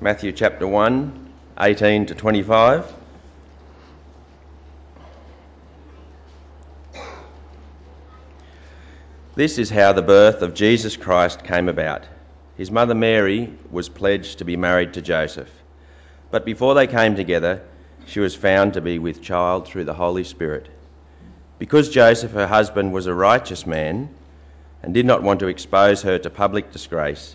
Matthew chapter 1, 18 to 25. This is how the birth of Jesus Christ came about. His mother Mary was pledged to be married to Joseph, but before they came together, she was found to be with child through the Holy Spirit. Because Joseph, her husband, was a righteous man and did not want to expose her to public disgrace,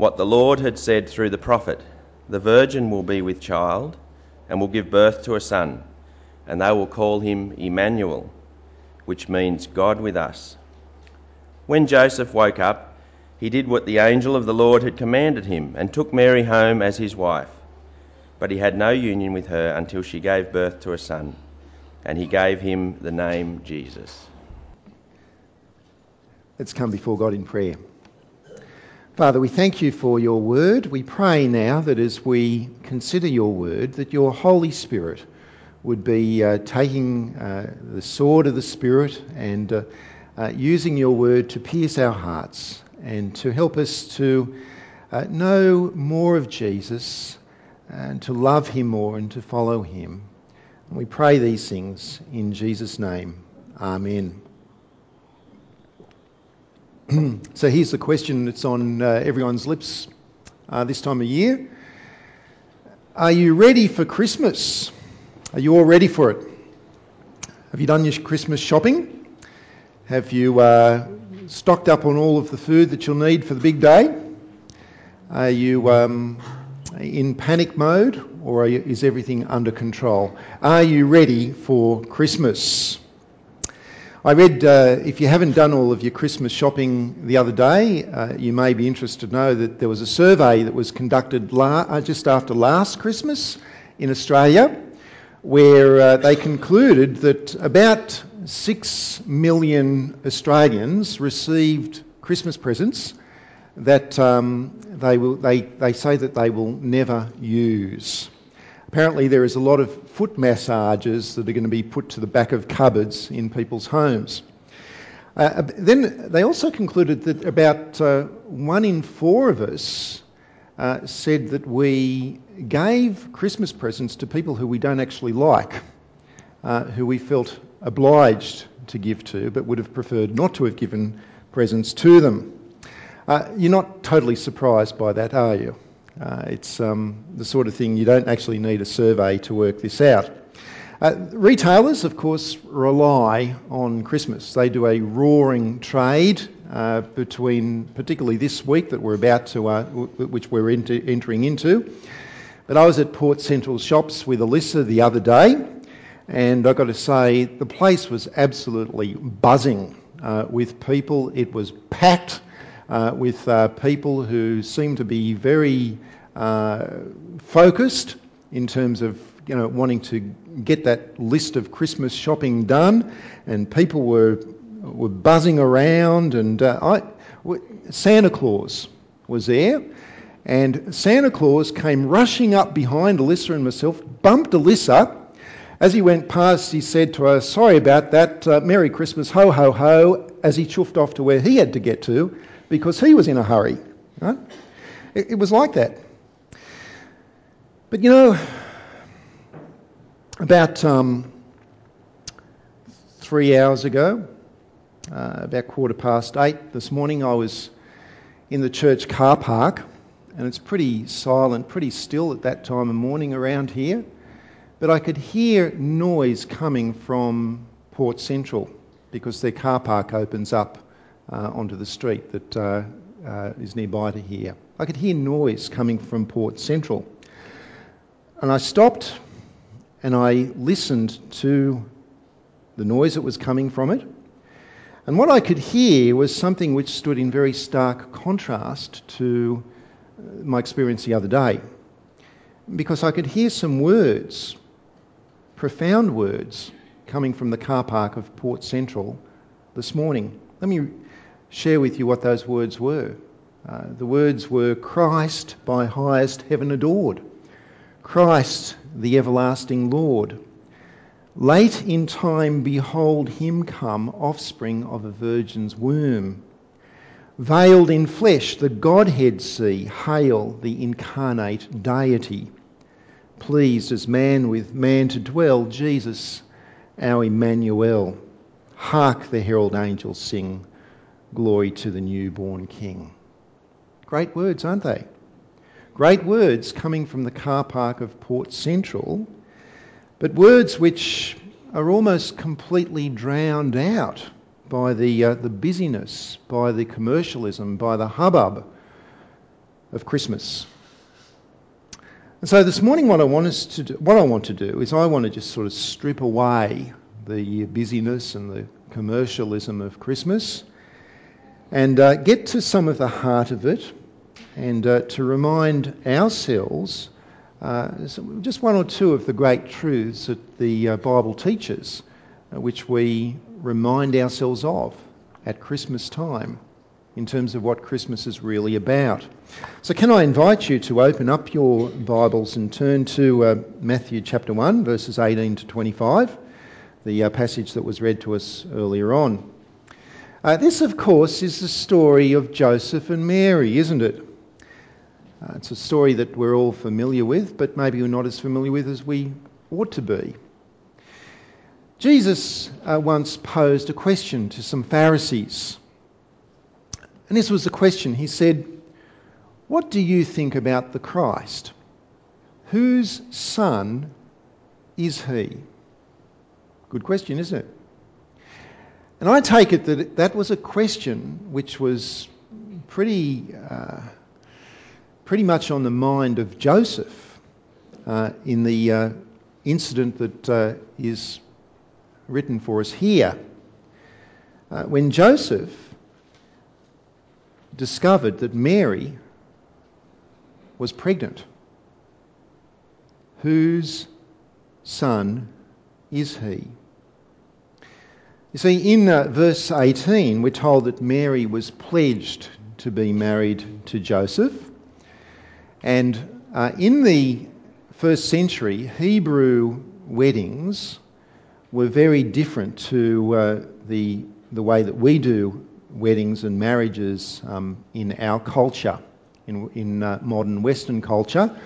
what the Lord had said through the prophet The virgin will be with child and will give birth to a son, and they will call him Emmanuel, which means God with us. When Joseph woke up, he did what the angel of the Lord had commanded him and took Mary home as his wife. But he had no union with her until she gave birth to a son, and he gave him the name Jesus. Let's come before God in prayer. Father, we thank you for your word. We pray now that as we consider your word, that your Holy Spirit would be uh, taking uh, the sword of the Spirit and uh, uh using your word to pierce our hearts and to help us to uh, know more of Jesus and to love him more and to follow him. And we pray these things in Jesus' name. Amen. so here's the question that's on uh, everyone's lips uh, this time of year Are you ready for Christmas? Are you all ready for it? Have you done your Christmas shopping? Have you uh, stocked up on all of the food that you'll need for the big day? Are you um, in panic mode or you, is everything under control? Are you ready for Christmas? I read, uh, if you haven't done all of your Christmas shopping the other day, uh, you may be interested to know that there was a survey that was conducted la- uh, just after last Christmas in Australia, where uh, they concluded that about 6 million Australians received Christmas presents that um, they, will, they, they say that they will never use. Apparently, there is a lot of foot massages that are going to be put to the back of cupboards in people's homes. Uh, then they also concluded that about uh, one in four of us uh, said that we gave Christmas presents to people who we don't actually like, uh, who we felt obliged to give to, but would have preferred not to have given presents to them. Uh, you're not totally surprised by that, are you? Uh, it's um, the sort of thing you don't actually need a survey to work this out. Uh, retailers, of course, rely on Christmas. They do a roaring trade uh, between, particularly this week that we're about to, uh, w- which we're into, entering into. But I was at Port Central Shops with Alyssa the other day, and I've got to say, the place was absolutely buzzing uh, with people. It was packed with uh, people who seemed to be very uh, focused in terms of you know wanting to get that list of Christmas shopping done, and people were were buzzing around, and uh, I, Santa Claus was there. And Santa Claus came rushing up behind Alyssa and myself, bumped Alyssa. As he went past, he said to her, Sorry about that, uh, Merry Christmas, ho, ho, ho, as he chuffed off to where he had to get to because he was in a hurry. Right? It, it was like that. But you know, about um, three hours ago, uh, about quarter past eight this morning, I was in the church car park, and it's pretty silent, pretty still at that time of morning around here. But I could hear noise coming from Port Central because their car park opens up onto the street that uh, uh, is nearby to here. I could hear noise coming from Port Central. And I stopped and I listened to the noise that was coming from it. And what I could hear was something which stood in very stark contrast to uh, my experience the other day. because I could hear some words, profound words, coming from the car park of Port Central this morning. Let me share with you what those words were. Uh, the words were Christ by highest heaven adored, Christ the everlasting Lord. Late in time, behold him come, offspring of a virgin's womb. Veiled in flesh, the Godhead see, hail the incarnate deity. Pleased as man with man to dwell, Jesus, our Emmanuel. Hark the herald angels sing, glory to the newborn King. Great words, aren't they? Great words coming from the car park of Port Central, but words which are almost completely drowned out by the, uh, the busyness, by the commercialism, by the hubbub of Christmas. And so this morning, what I want us to do, what I want to do is I want to just sort of strip away the busyness and the commercialism of Christmas and uh, get to some of the heart of it and uh, to remind ourselves uh, just one or two of the great truths that the Bible teaches, which we remind ourselves of at Christmas time in terms of what Christmas is really about. So, can I invite you to open up your Bibles and turn to uh, Matthew chapter 1, verses 18 to 25, the uh, passage that was read to us earlier on. Uh, this, of course, is the story of Joseph and Mary, isn't it? Uh, it's a story that we're all familiar with, but maybe we're not as familiar with as we ought to be. Jesus uh, once posed a question to some Pharisees. And this was the question. He said, What do you think about the Christ? Whose son is he? Good question, isn't it? And I take it that that was a question which was pretty. Uh, pretty much on the mind of Joseph uh, in the uh, incident that uh, is written for us here. Uh, when Joseph discovered that Mary was pregnant, whose son is he? You see, in uh, verse 18, we're told that Mary was pledged to be married to Joseph. And uh, in the first century, Hebrew weddings were very different to uh, the, the way that we do weddings and marriages um, in our culture, in, in uh, modern Western culture.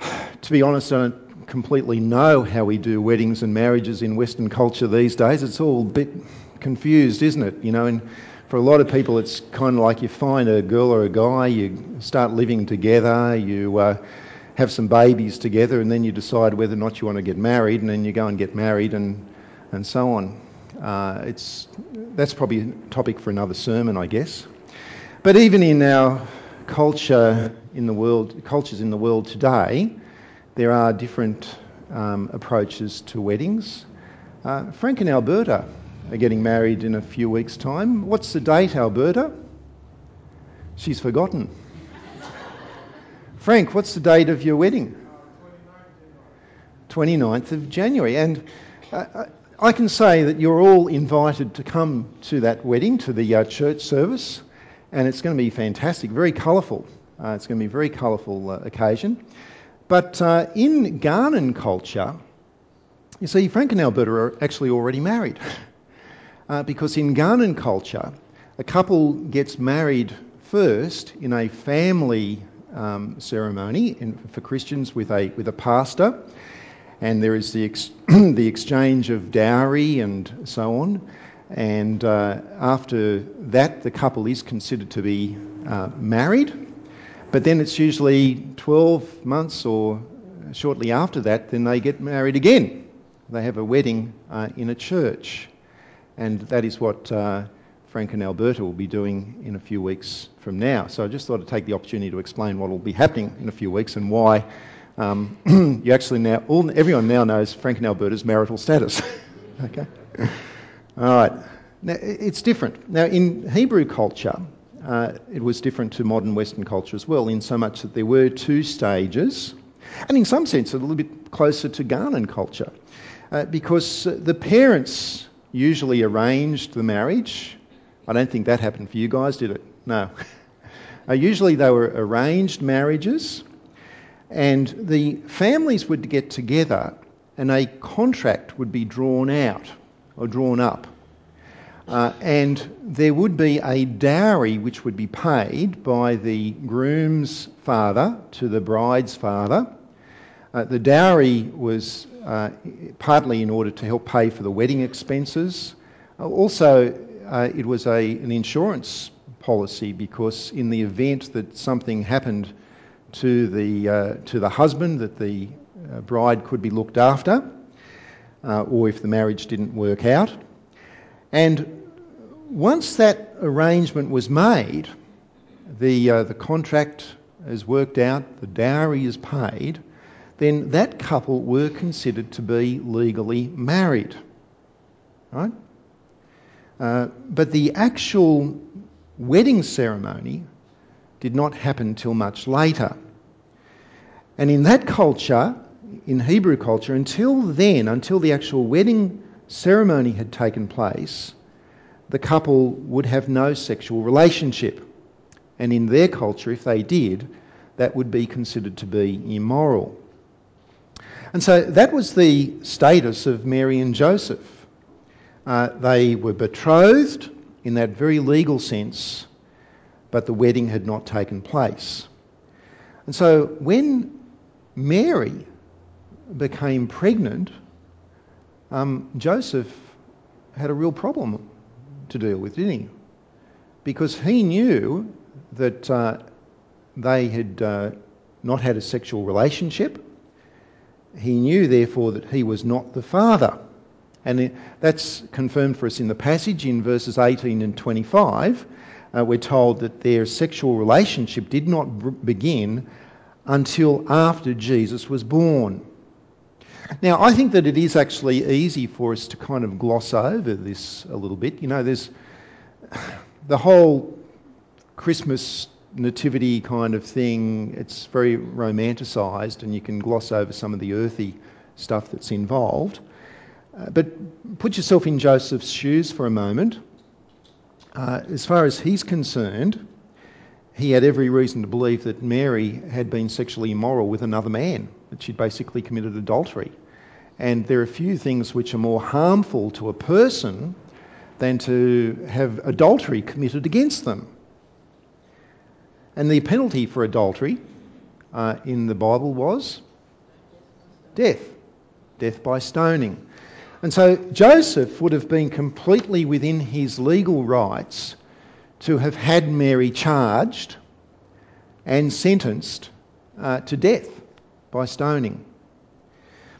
To be honest, I don't completely know how we do weddings and marriages in Western culture these days. It's all a bit confused, isn't it? You know, and for a lot of people, it's kind of like you find a girl or a guy, you start living together, you uh, have some babies together, and then you decide whether or not you want to get married, and then you go and get married, and, and so on. Uh, it's, that's probably a topic for another sermon, I guess. But even in our culture in the world, cultures in the world today, there are different um, approaches to weddings. Uh, Frank and Alberta are getting married in a few weeks' time. What's the date, Alberta? She's forgotten. Frank, what's the date of your wedding? 29th of January. And uh, I can say that you're all invited to come to that wedding, to the uh, church service, and it's going to be fantastic, very colourful. Uh, it's going to be a very colourful uh, occasion. But uh, in Ghanaian culture, you see, Frank and Alberta are actually already married. uh, because in Ghanaian culture, a couple gets married first in a family um, ceremony in, for Christians with a, with a pastor, and there is the, ex- the exchange of dowry and so on. And uh, after that, the couple is considered to be uh, married, but then it's usually 12 months or shortly after that, then they get married again. They have a wedding uh, in a church. And that is what uh, Frank and Alberta will be doing in a few weeks from now. So I just thought I'd take the opportunity to explain what will be happening in a few weeks and why um, you actually now, all, everyone now knows Frank and Alberta's marital status. okay? All right. Now, it's different. Now, in Hebrew culture, uh, it was different to modern Western culture as well, in so much that there were two stages And in some sense, a little bit closer to Ghanaian culture, uh, because uh, the parents usually arranged the marriage. I don't think that happened for you guys, did it? No. uh, usually they were arranged marriages, and the families would get together and a contract would be drawn out or drawn up. Uh, and there would be a dowry which would be paid by the groom's father to the bride's father. Uh, the dowry was uh, partly in order to help pay for the wedding expenses. Uh, also, uh, it was a, an insurance policy because in the event that something happened to the, uh, to the husband, that the bride could be looked after, or if the marriage didn't work out. And once that arrangement was made, the, uh, the contract is worked out, the dowry is paid, then that couple were considered to be legally married. Right? Uh, but the actual wedding ceremony did not happen till much later. And in that culture, in Hebrew culture, until then, until the actual wedding ceremony had taken place, the couple would have no sexual relationship. And in their culture, if they did, that would be considered to be immoral. And so that was the status of Mary and Joseph. Uh, they were betrothed in that very legal sense, but the wedding had not taken place. And so when Mary became pregnant, um, Joseph had a real problem to deal with, didn't he? Because he knew that uh, they had uh, not had a sexual relationship. He knew, therefore, that he was not the father. And that's confirmed for us in the passage in verses 18 and 25. Uh, we're told that their sexual relationship did not b- begin until after Jesus was born. Now, I think that it is actually easy for us to kind of gloss over this a little bit. You know, there's the whole Christmas nativity kind of thing, it's very romanticised, and you can gloss over some of the earthy stuff that's involved. Uh, but put yourself in Joseph's shoes for a moment. Uh, as far as he's concerned, he had every reason to believe that Mary had been sexually immoral with another man, that she'd basically committed adultery. And there are few things which are more harmful to a person than to have adultery committed against them. And the penalty for adultery uh, in the Bible was death, death by stoning. And so Joseph would have been completely within his legal rights to have had Mary charged and sentenced uh, to death by stoning.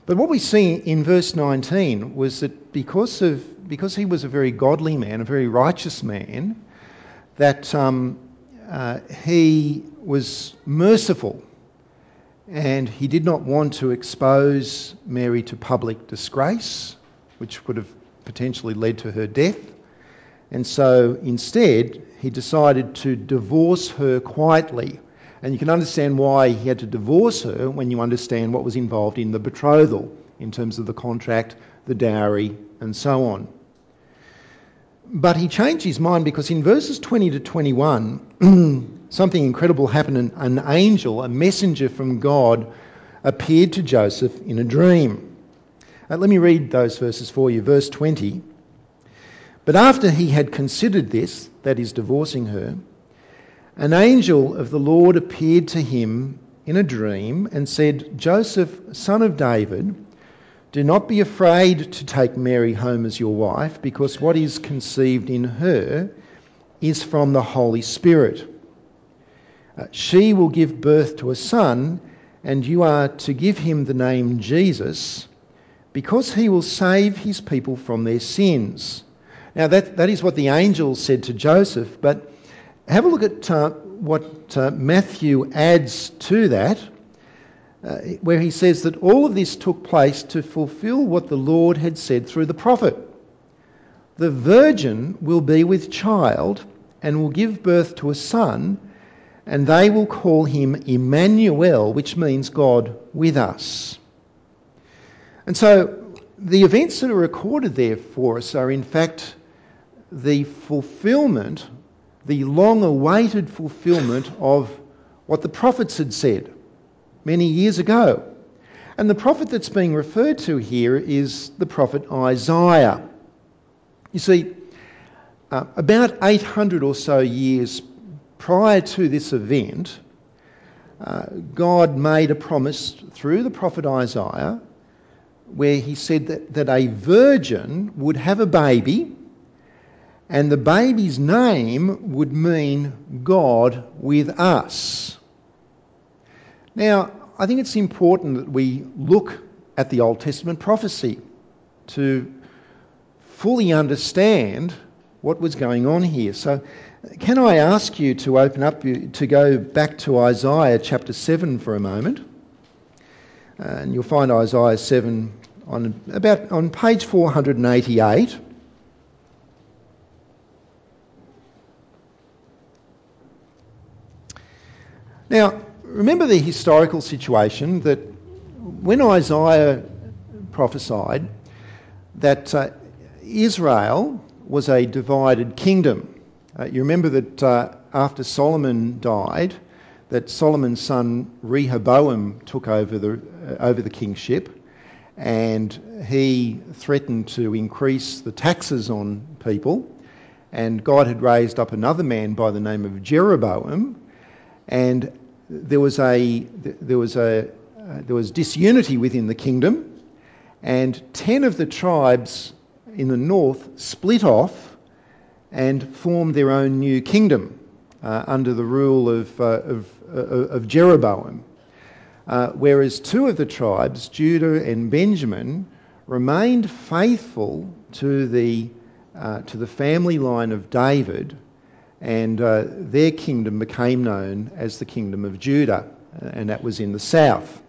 But what we see in verse 19 was that because, of, because he was a very godly man, a very righteous man, that um, uh, he was merciful and he did not want to expose Mary to public disgrace, which would have potentially led to her death. And so instead, he decided to divorce her quietly. And you can understand why he had to divorce her when you understand what was involved in the betrothal in terms of the contract, the dowry, and so on. But he changed his mind because in verses 20 to 21, something incredible happened. An, an angel, a messenger from God, appeared to Joseph in a dream. Uh, let me read those verses for you. Verse 20. But after he had considered this, that is, divorcing her, an angel of the Lord appeared to him in a dream and said, Joseph, son of David, do not be afraid to take Mary home as your wife, because what is conceived in her is from the Holy Spirit. Uh, she will give birth to a son, and you are to give him the name Jesus, because he will save his people from their sins. Now, that, that is what the angel said to Joseph, but have a look at uh, what uh, Matthew adds to that, uh, where he says that all of this took place to fulfill what the Lord had said through the prophet. The virgin will be with child and will give birth to a son, and they will call him Emmanuel, which means God with us. And so the events that are recorded there for us are, in fact, the fulfillment, the long awaited fulfillment of what the prophets had said many years ago. And the prophet that's being referred to here is the prophet Isaiah. You see, uh, about 800 or so years prior to this event, uh, God made a promise through the prophet Isaiah where he said that, that a virgin would have a baby and the baby's name would mean God with us. Now, I think it's important that we look at the Old Testament prophecy to fully understand what was going on here. So, can I ask you to open up, to go back to Isaiah chapter 7 for a moment? And you'll find Isaiah 7 on about on page 488. Now, remember the historical situation that when Isaiah prophesied that uh, Israel was a divided kingdom. Uh, you remember that uh, after Solomon died, that Solomon's son Rehoboam took over the, uh, over the kingship and he threatened to increase the taxes on people. And God had raised up another man by the name of Jeroboam, and there was a there was a there was disunity within the kingdom, and ten of the tribes in the north split off and formed their own new kingdom uh, under the rule of, uh, of, uh, of, Jeroboam. Uh, whereas two of the tribes, Judah and Benjamin, remained faithful to the, uh, to the family line of David, and uh, their kingdom became known as the Kingdom of Judah, and that was in the south.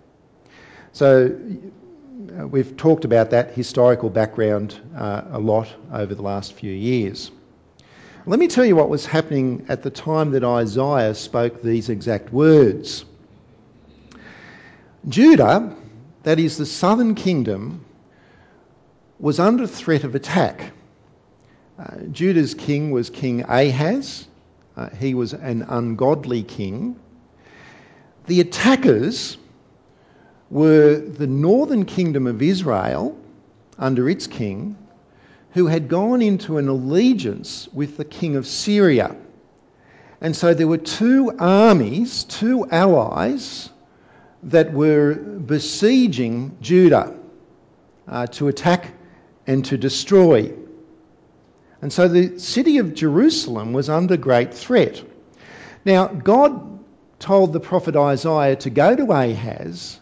So uh, we've talked about that historical background uh, a lot over the last few years. Let me tell you what was happening at the time that Isaiah spoke these exact words. Judah, that is the southern kingdom, was under threat of attack. Uh, Judah's king was King Ahaz. Uh, he was an ungodly king. The attackers were the northern kingdom of Israel under its king, who had gone into an allegiance with the king of Syria. And so there were two armies, two allies that were besieging Judah uh, to attack and to destroy. And so the city of Jerusalem was under great threat. Now, God told the prophet Isaiah to go to Ahaz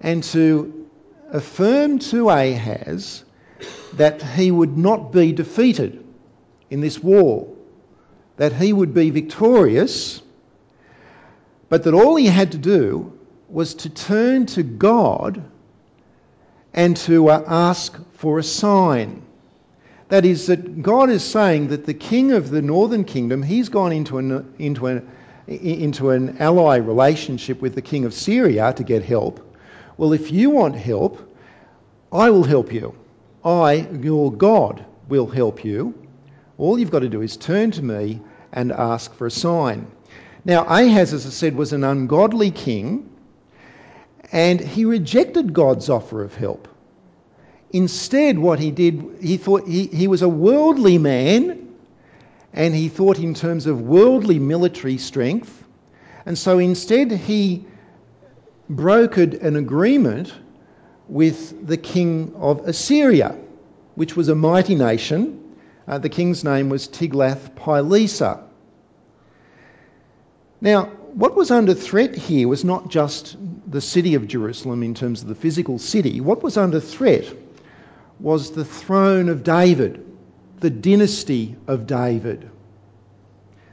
and to affirm to Ahaz that he would not be defeated in this war, that he would be victorious, but that all he had to do was to turn to God and to uh, ask for a sign. That is, that God is saying that the king of the northern kingdom, he's gone into an, into an, into an ally relationship with the king of Syria to get help. Well, if you want help, I will help you. I, your God, will help you. All you've got to do is turn to me and ask for a sign. Now, Ahaz, as I said, was an ungodly king and he rejected God's offer of help. Instead, what he did, he thought he, he was a worldly man and he thought in terms of worldly military strength. And so instead, he brokered an agreement with the king of Assyria, which was a mighty nation. Uh, the king's name was Tiglath-Pileser. Now, what was under threat here was not just the city of Jerusalem in terms of the physical city. What was under threat was the throne of David, the dynasty of David.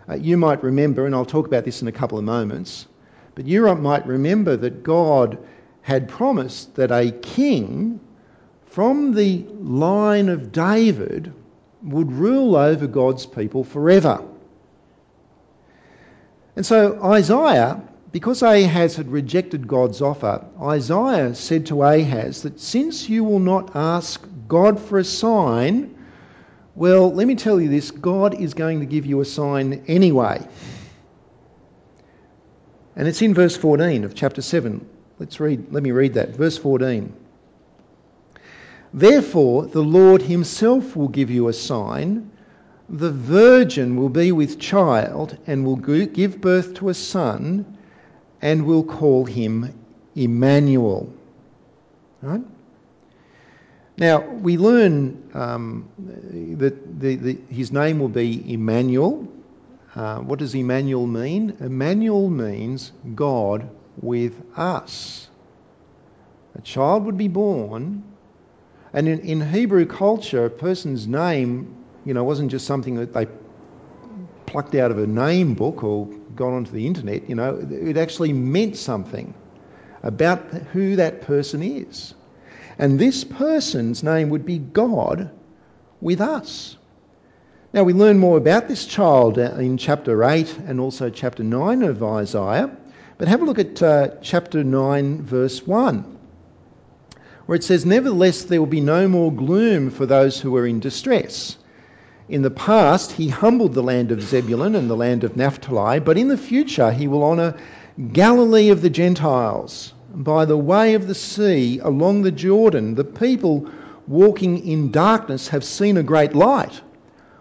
Uh, you might remember, and I'll talk about this in a couple of moments, but you might remember that God had promised that a king from the line of David would rule over God's people forever. And so Isaiah, because Ahaz had rejected God's offer, Isaiah said to Ahaz that since you will not ask God for a sign, well, let me tell you this God is going to give you a sign anyway. And it's in verse 14 of chapter 7. Let's read, let me read that. Verse 14. Therefore, the Lord himself will give you a sign. The virgin will be with child and will give birth to a son and we'll call him Emmanuel. Right? Now, we learn um, that the, the, his name will be Emmanuel. Uh, what does Emmanuel mean? Emmanuel means God with us. A child would be born, and in, in Hebrew culture, a person's name, you know, wasn't just something that they plucked out of a name book or got onto the internet. You know, it actually meant something about who that person is. And this person's name would be God with us. Now, we learn more about this child in chapter 8 and also chapter 9 of Isaiah. But have a look at uh, chapter 9, verse 1, where it says, Nevertheless, there will be no more gloom for those who are in distress. In the past, he humbled the land of Zebulun and the land of Naphtali, but in the future, he will honour Galilee of the Gentiles. By the way of the sea, along the Jordan, the people walking in darkness have seen a great light.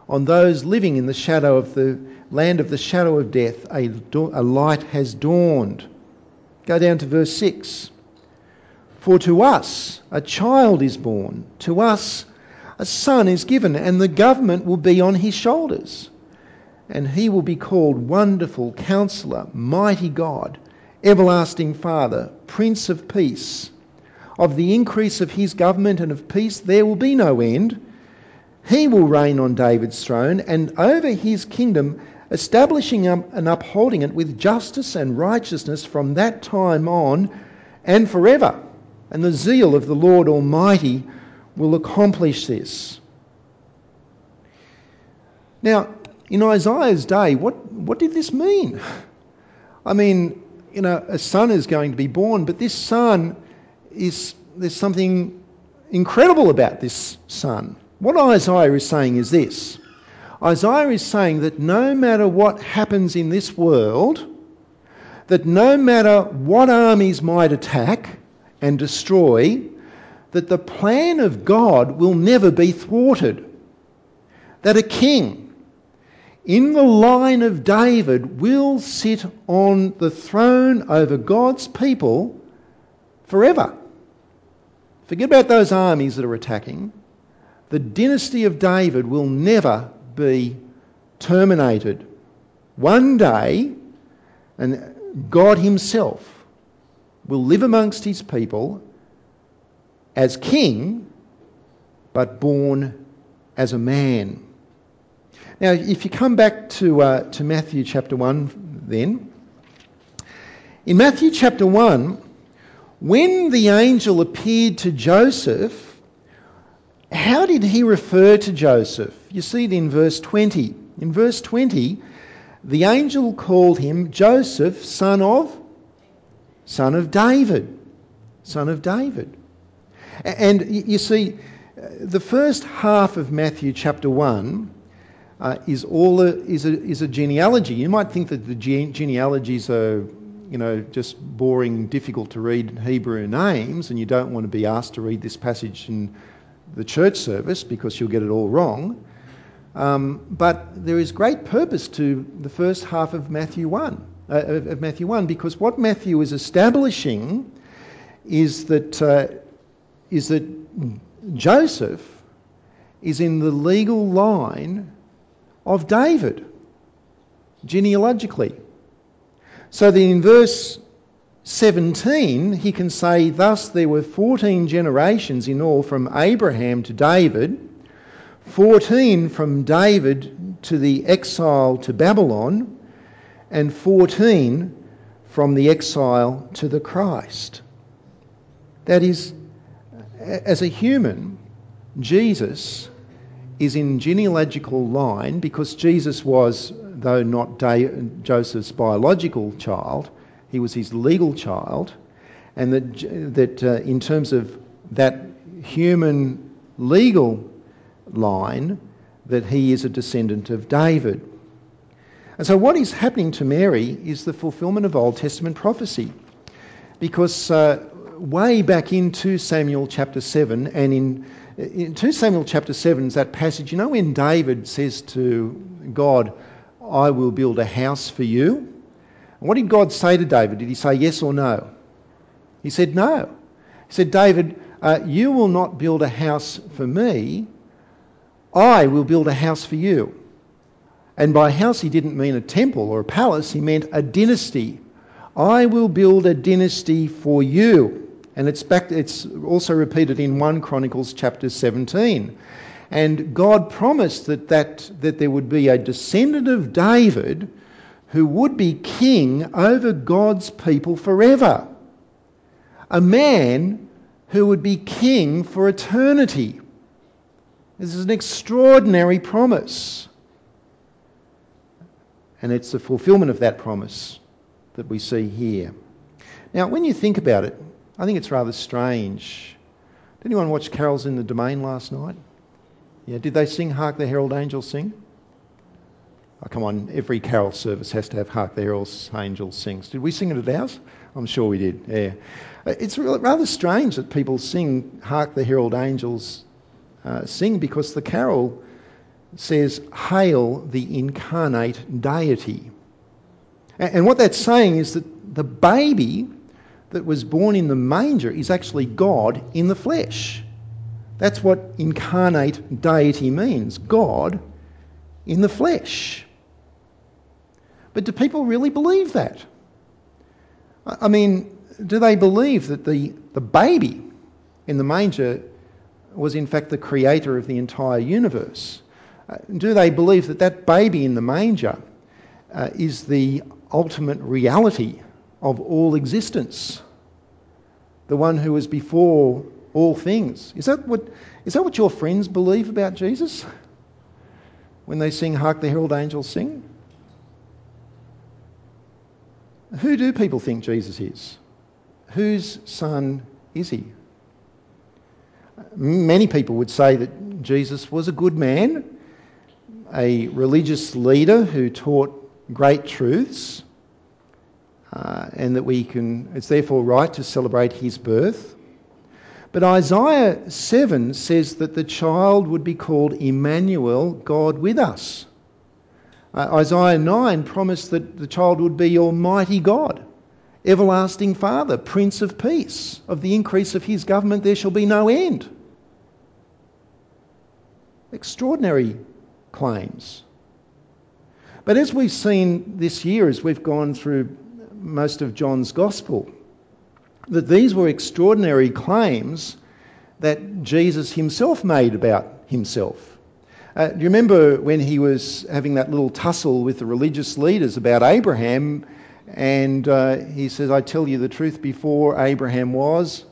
On those living in the shadow of the land of the shadow of death, a, a light has dawned. Go down to verse 6. For to us a child is born, to us a son is given, and the government will be on his shoulders. And he will be called Wonderful Counselor, Mighty God, Everlasting Father, Prince of Peace. Of the increase of his government and of peace there will be no end he will reign on David's throne and over his kingdom, establishing and upholding it with justice and righteousness from that time on and forever. And the zeal of the Lord Almighty will accomplish this. Now, in Isaiah's day, what, what did this mean? I mean, you know, a son is going to be born, but this son is, there's something incredible about this son. What Isaiah is saying is this Isaiah is saying that no matter what happens in this world, that no matter what armies might attack and destroy, that the plan of God will never be thwarted. That a king in the line of David will sit on the throne over God's people forever. Forget about those armies that are attacking the dynasty of David will never be terminated. One day, and God Himself will live amongst His people as king, but born as a man. Now, if you come back to, uh, to Matthew chapter 1, then, in Matthew chapter 1, when the angel appeared to Joseph, how did he refer to Joseph? You see it in verse 20. In verse 20, the angel called him Joseph, son of son of David. Son of David. And you see, the first half of Matthew chapter 1 uh, is all is, a, is a genealogy. You might think that the genealogies are, you know, just boring, difficult to read Hebrew names, and you don't want to be asked to read this passage in the church service because you'll get it all wrong. Um, but there is great purpose to the first half of Matthew 1, uh, of Matthew 1, because what Matthew is establishing is that, uh, is that Joseph is in the legal line of David, genealogically. So that in verse 17, he can say, Thus there were 14 generations in all from Abraham to David, 14 from David to the exile to Babylon, and 14 from the exile to the Christ. That is, as a human, Jesus is in genealogical line because Jesus was though not Joseph's biological child, he was his legal child, and that, that uh, in terms of that human legal line, that he is a descendant of David. And so, what is happening to Mary is the fulfillment of Old Testament prophecy. Because uh, way back in 2 Samuel chapter 7, and in, in 2 Samuel chapter 7 is that passage, you know, when David says to God, I will build a house for you. What did God say to David? Did he say yes or no? He said no. He said, David, uh, you will not build a house for me. I will build a house for you. And by house, he didn't mean a temple or a palace, he meant a dynasty. I will build a dynasty for you. And it's, back, it's also repeated in 1 Chronicles chapter 17. And God promised that, that, that there would be a descendant of David who would be king over God's people forever. A man who would be king for eternity. This is an extraordinary promise. And it's the fulfillment of that promise that we see here. Now, when you think about it, I think it's rather strange. Did anyone watch Carols in the Domain last night? Yeah, did they sing Hark the Herald Angels Sing? Oh, come on, every carol service has to have Hark the Herald Angels Sings. Did we sing it at ours? I'm sure we did, yeah. It's rather strange that people sing Hark the Herald Angels uh, Sing because the carol says, Hail the incarnate deity. And what that's saying is that the baby that was born in the manger is actually God in the flesh. That's what incarnate deity means God in the flesh. But do people really believe that? I mean, do they believe that the, the baby in the manger was in fact the creator of the entire universe? Uh, do they believe that that baby in the manger uh, is the ultimate reality of all existence? The one who was before all things. Is that what, is that what your friends believe about Jesus when they sing Hark the Herald Angels Sing? Who do people think Jesus is? Whose son is he? Many people would say that Jesus was a good man, a religious leader who taught great truths, uh, and that we can, it's therefore right to celebrate his birth. But Isaiah 7 says that the child would be called Emmanuel, God with us. Uh, Isaiah 9 promised that the child would be Almighty God, Everlasting Father, Prince of Peace. Of the increase of his government there shall be no end. Extraordinary claims. But as we've seen this year, as we've gone through most of John's Gospel, that these were extraordinary claims that Jesus himself made about himself. Uh, do you remember when he was having that little tussle with the religious leaders about Abraham? And uh, he says, I tell you the truth, before Abraham was,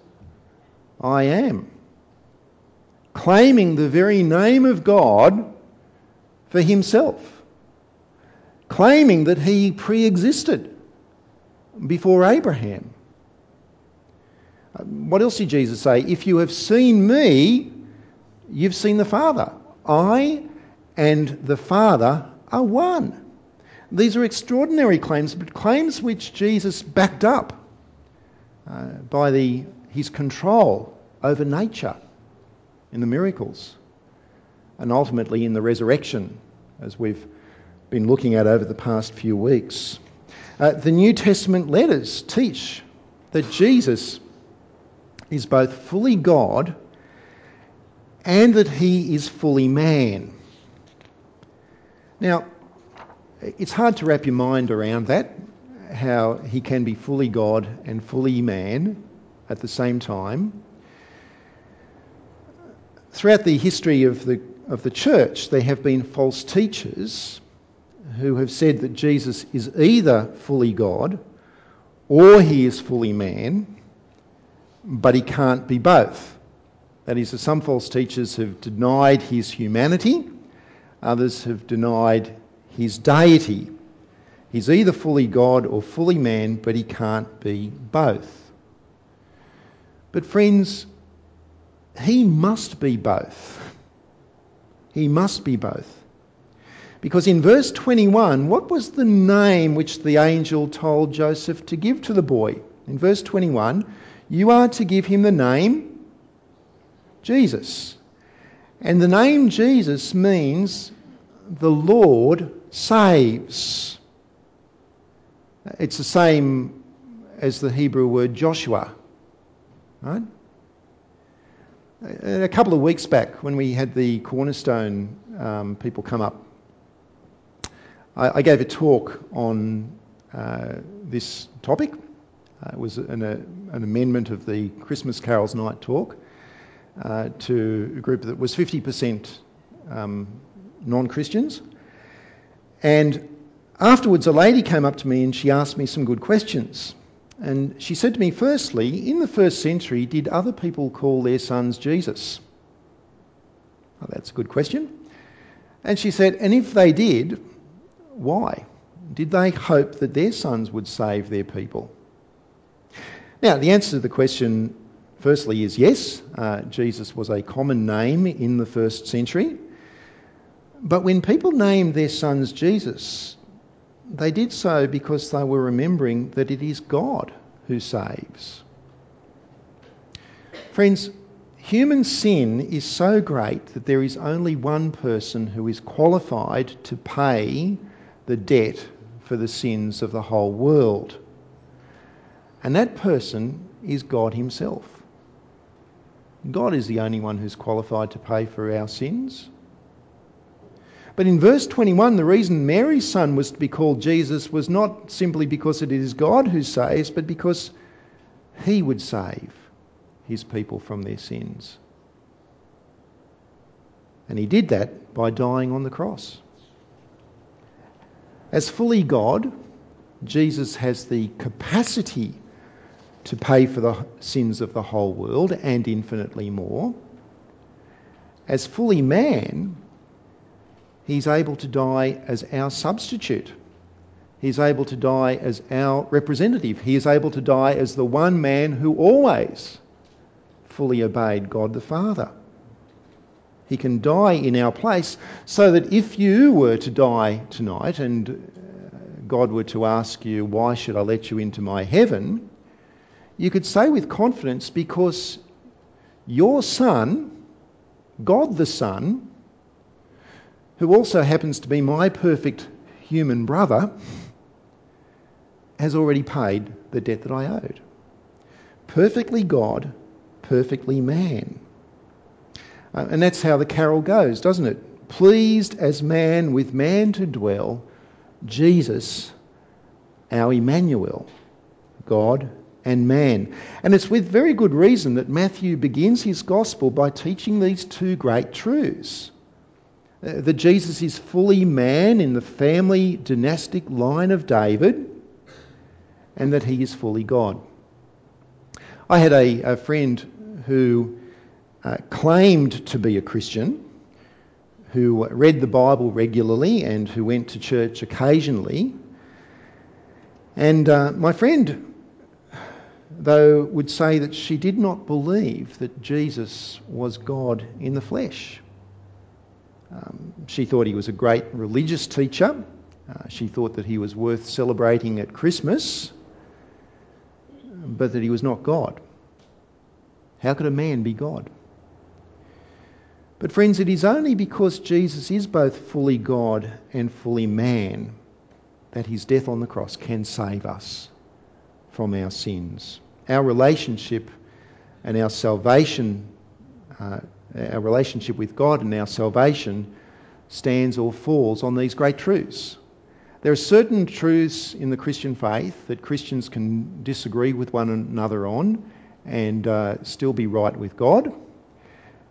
I am. Claiming the very name of God for himself. Claiming that he pre existed before Abraham. What else did Jesus say? If you have seen me, you've seen the Father. I and the Father are one. These are extraordinary claims, but claims which Jesus backed up uh, by the, his control over nature in the miracles and ultimately in the resurrection, as we've been looking at over the past few weeks. Uh, the New Testament letters teach that Jesus is both fully God and that he is fully man. Now, it's hard to wrap your mind around that, how he can be fully God and fully man at the same time. Throughout the history of the, of the church, there have been false teachers who have said that Jesus is either fully God or he is fully man but he can't be both. That is, some false teachers have denied his humanity, others have denied his deity. He's either fully God or fully man, but he can't be both. But, friends, he must be both. He must be both. Because in verse 21, what was the name which the angel told Joseph to give to the boy? In verse 21, you are to give him the name Jesus. And the name Jesus means the Lord saves. It's the same as the Hebrew word Joshua. Right? A couple of weeks back, when we had the Cornerstone um, people come up, I, I, gave a talk on uh, this topic. Uh, it was an, uh, an, amendment of the Christmas Carols Night talk uh, to a group that was 50% um, non Christians. And afterwards, a lady came up to me and she asked me some good questions. And she said to me, firstly, in the first century, did other people call their sons Jesus? Well, that's a good question. And she said, and if they did, why? Did they hope that their sons would save their people? Now, the answer to the question, firstly, is yes. Uh, Jesus was a common name in the first century. But when people named their sons Jesus, they did so because they were remembering that it is God who saves. Friends, human sin is so great that there is only one person who is qualified to pay the debt for the sins of the whole world. And that person is God Himself. God is the only one who's qualified to pay for our sins. But in verse 21, the reason Mary's son was to be called Jesus was not simply because it is God who saves, but because he would save his people from their sins. And he did that by dying on the cross. As fully God, Jesus has the capacity to pay for the sins of the whole world and infinitely more. As fully man, He's able to die as our substitute. He's able to die as our representative. He is able to die as the one man who always fully obeyed God the Father. He can die in our place so that if you were to die tonight and uh, God were to ask you, Why should I let you into my heaven? you could say with confidence, Because your Son, God the Son, who also happens to be my perfect human brother, has already paid the debt that I owed. Perfectly God, perfectly man. Uh, and that's how the carol goes, doesn't it? Pleased as man with man to dwell, Jesus, our Emmanuel, God and man. And it's with very good reason that Matthew begins his gospel by teaching these two great truths. Uh, that Jesus is fully man in the family dynastic line of David, and that he is fully God. I had a, a friend who uh, claimed to be a Christian, who read the Bible regularly and who went to church occasionally. And uh, my friend, though, would say that she did not believe that Jesus was God in the flesh. Um, she thought he was a great religious teacher. Uh, she thought that he was worth celebrating at Christmas, but that he was not God. How could a man be God? But, friends, it is only because Jesus is both fully God and fully man that his death on the cross can save us from our sins. Our relationship and our salvation uh, our relationship with God and our salvation stands or falls on these great truths. There are certain truths in the Christian faith that Christians can disagree with one another on and uh, still be right with God.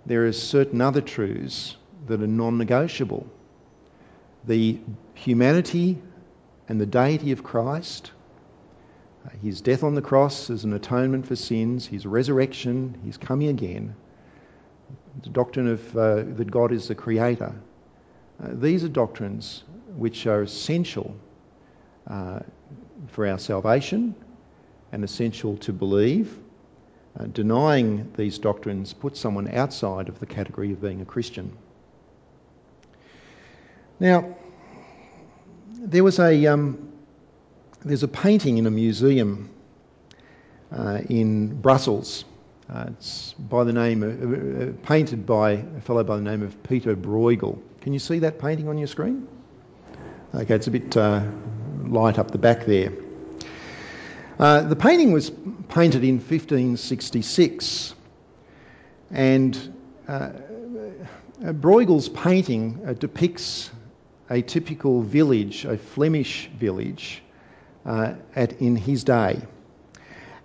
There are certain other truths that are non negotiable. The humanity and the deity of Christ, uh, his death on the cross as an atonement for sins, his resurrection, his coming again the doctrine of uh, that God is the creator. Uh, these are doctrines which are essential uh, for our salvation and essential to believe. Uh, denying these doctrines puts someone outside of the category of being a Christian. Now, there was a um, there's a painting in a museum uh, in Brussels. Uh, it's by the name of, uh, uh, painted by a fellow by the name of Peter Bruegel. Can you see that painting on your screen? Okay, it's a bit uh, light up the back there. Uh, the painting was painted in 1566, and Bruegel's painting depicts a typical village, a Flemish village, uh, at, in his day.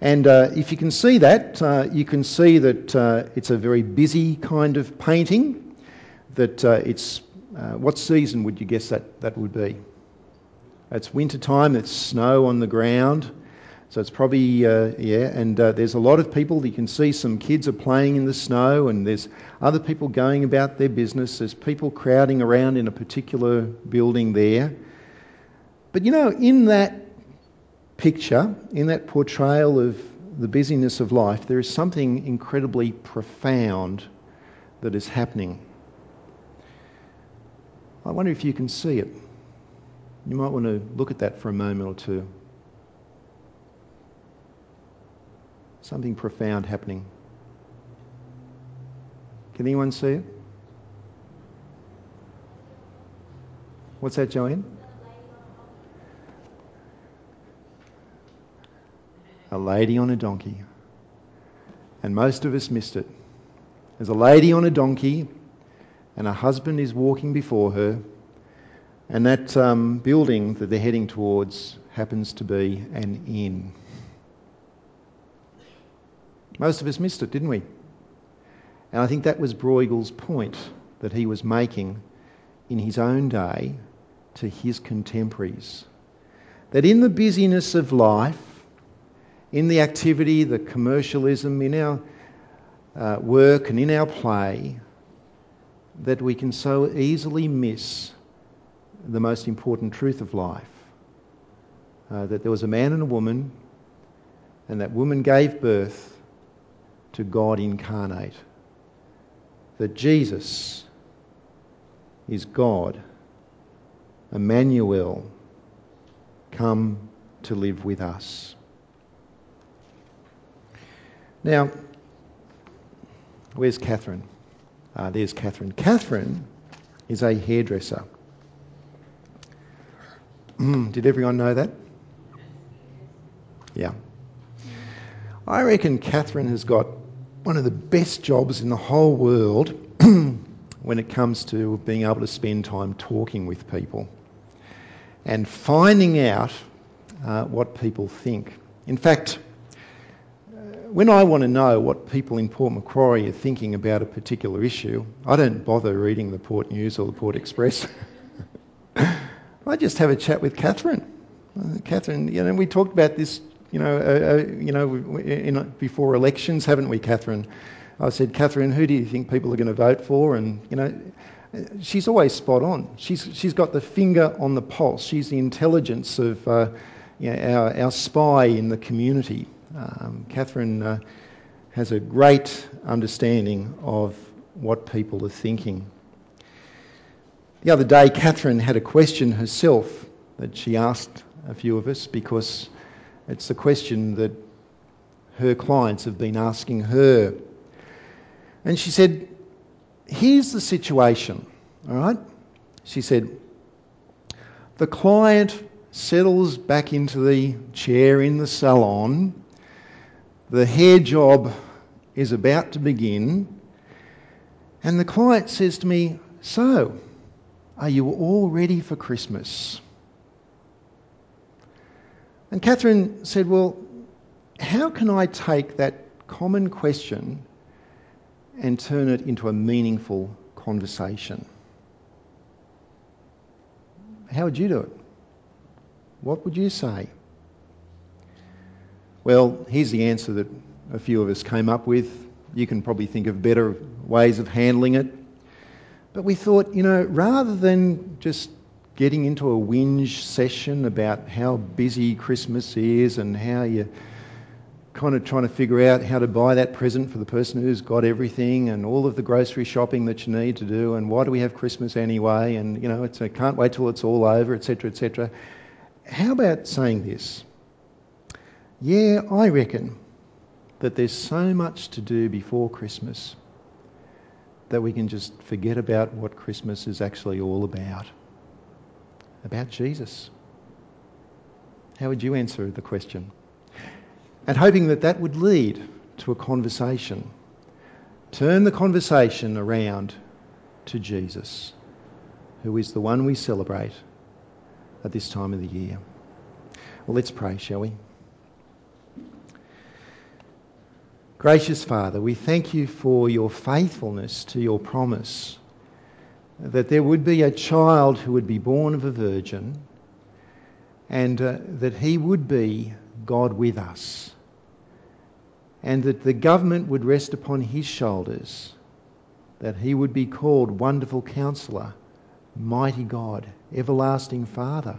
And uh, if you can see that, uh, you can see that uh, it's a very busy kind of painting. That uh, it's uh, what season would you guess that that would be? It's winter time. It's snow on the ground. So it's probably, uh, yeah, and uh, there's a lot of people. You can see some kids are playing in the snow, and there's other people going about their business. There's people crowding around in a particular building there. But you know, in that picture, in that portrayal of the busyness of life, there is something incredibly profound that is happening. I wonder if you can see it. You might want to look at that for a moment or two. Something profound happening. Can anyone see it? What's that, Joanne? A lady on a donkey. And most of us missed it. There's a lady on a donkey, and her husband is walking before her, and that um, building that they're heading towards happens to be an inn. Most of us missed it, didn't we? And I think that was Bruegel's point that he was making in his own day to his contemporaries. That in the busyness of life, in the activity, the commercialism, in our uh, work and in our play, that we can so easily miss the most important truth of life. Uh, that there was a man and a woman, and that woman gave birth to God incarnate. That Jesus is God, Emmanuel, come to live with us. Now, where's Catherine? Ah, there's Catherine. Catherine is a hairdresser. Did everyone know that? Yeah. I reckon Catherine has got one of the best jobs in the whole world when it comes to being able to spend time talking with people and finding out uh, what people think. In fact, uh, when I want to know what people in Port Macquarie are thinking about a particular issue, I don't bother reading the Port News or the Port Express. I just have a chat with Catherine. Uh, Catherine, you know, we talked about this you know, uh, uh, you know, in, before elections, haven't we, Catherine? I said, Catherine, who do you think people are going to vote for? And you know, she's always spot on. She's she's got the finger on the pulse. She's the intelligence of uh, you know, our our spy in the community. Um, Catherine uh, has a great understanding of what people are thinking. The other day, Catherine had a question herself that she asked a few of us because it's the question that her clients have been asking her. And she said, Here's the situation, all right? She said, The client settles back into the chair in the salon. The hair job is about to begin. And the client says to me, So, are you all ready for Christmas? And Catherine said, Well, how can I take that common question and turn it into a meaningful conversation? How would you do it? What would you say? Well, here's the answer that a few of us came up with. You can probably think of better ways of handling it. But we thought, you know, rather than just getting into a whinge session about how busy Christmas is and how you're kind of trying to figure out how to buy that present for the person who's got everything and all of the grocery shopping that you need to do and why do we have Christmas anyway and you know it's I can't wait till it's all over etc etc how about saying this? Yeah I reckon that there's so much to do before Christmas that we can just forget about what Christmas is actually all about about Jesus? How would you answer the question? And hoping that that would lead to a conversation. Turn the conversation around to Jesus, who is the one we celebrate at this time of the year. Well, let's pray, shall we? Gracious Father, we thank you for your faithfulness to your promise that there would be a child who would be born of a virgin and uh, that he would be God with us and that the government would rest upon his shoulders, that he would be called Wonderful Counselor, Mighty God, Everlasting Father,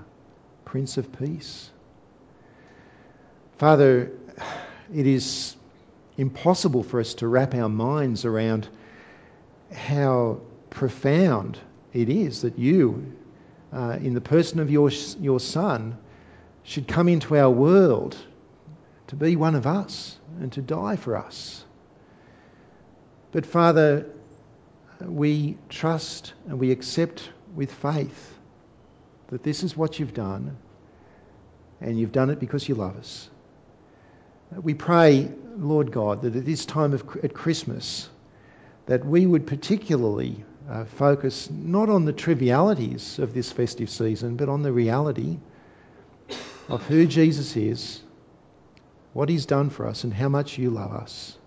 Prince of Peace. Father, it is impossible for us to wrap our minds around how profound it is that you, uh, in the person of your, your Son, should come into our world to be one of us and to die for us. But Father, we trust and we accept with faith that this is what you've done and you've done it because you love us. We pray, Lord God, that at this time of at Christmas, that we would particularly focus not on the trivialities of this festive season, but on the reality of who Jesus is, what he's done for us, and how much you love us.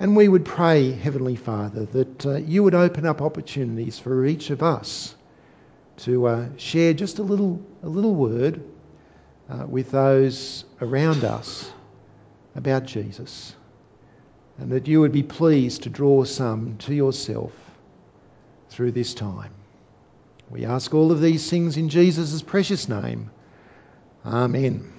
And we would pray, Heavenly Father, that uh, you would open up opportunities for each of us to uh, share just a little, a little word uh, with those around us about Jesus. And that you would be pleased to draw some to yourself through this time. We ask all of these things in Jesus' precious name. Amen.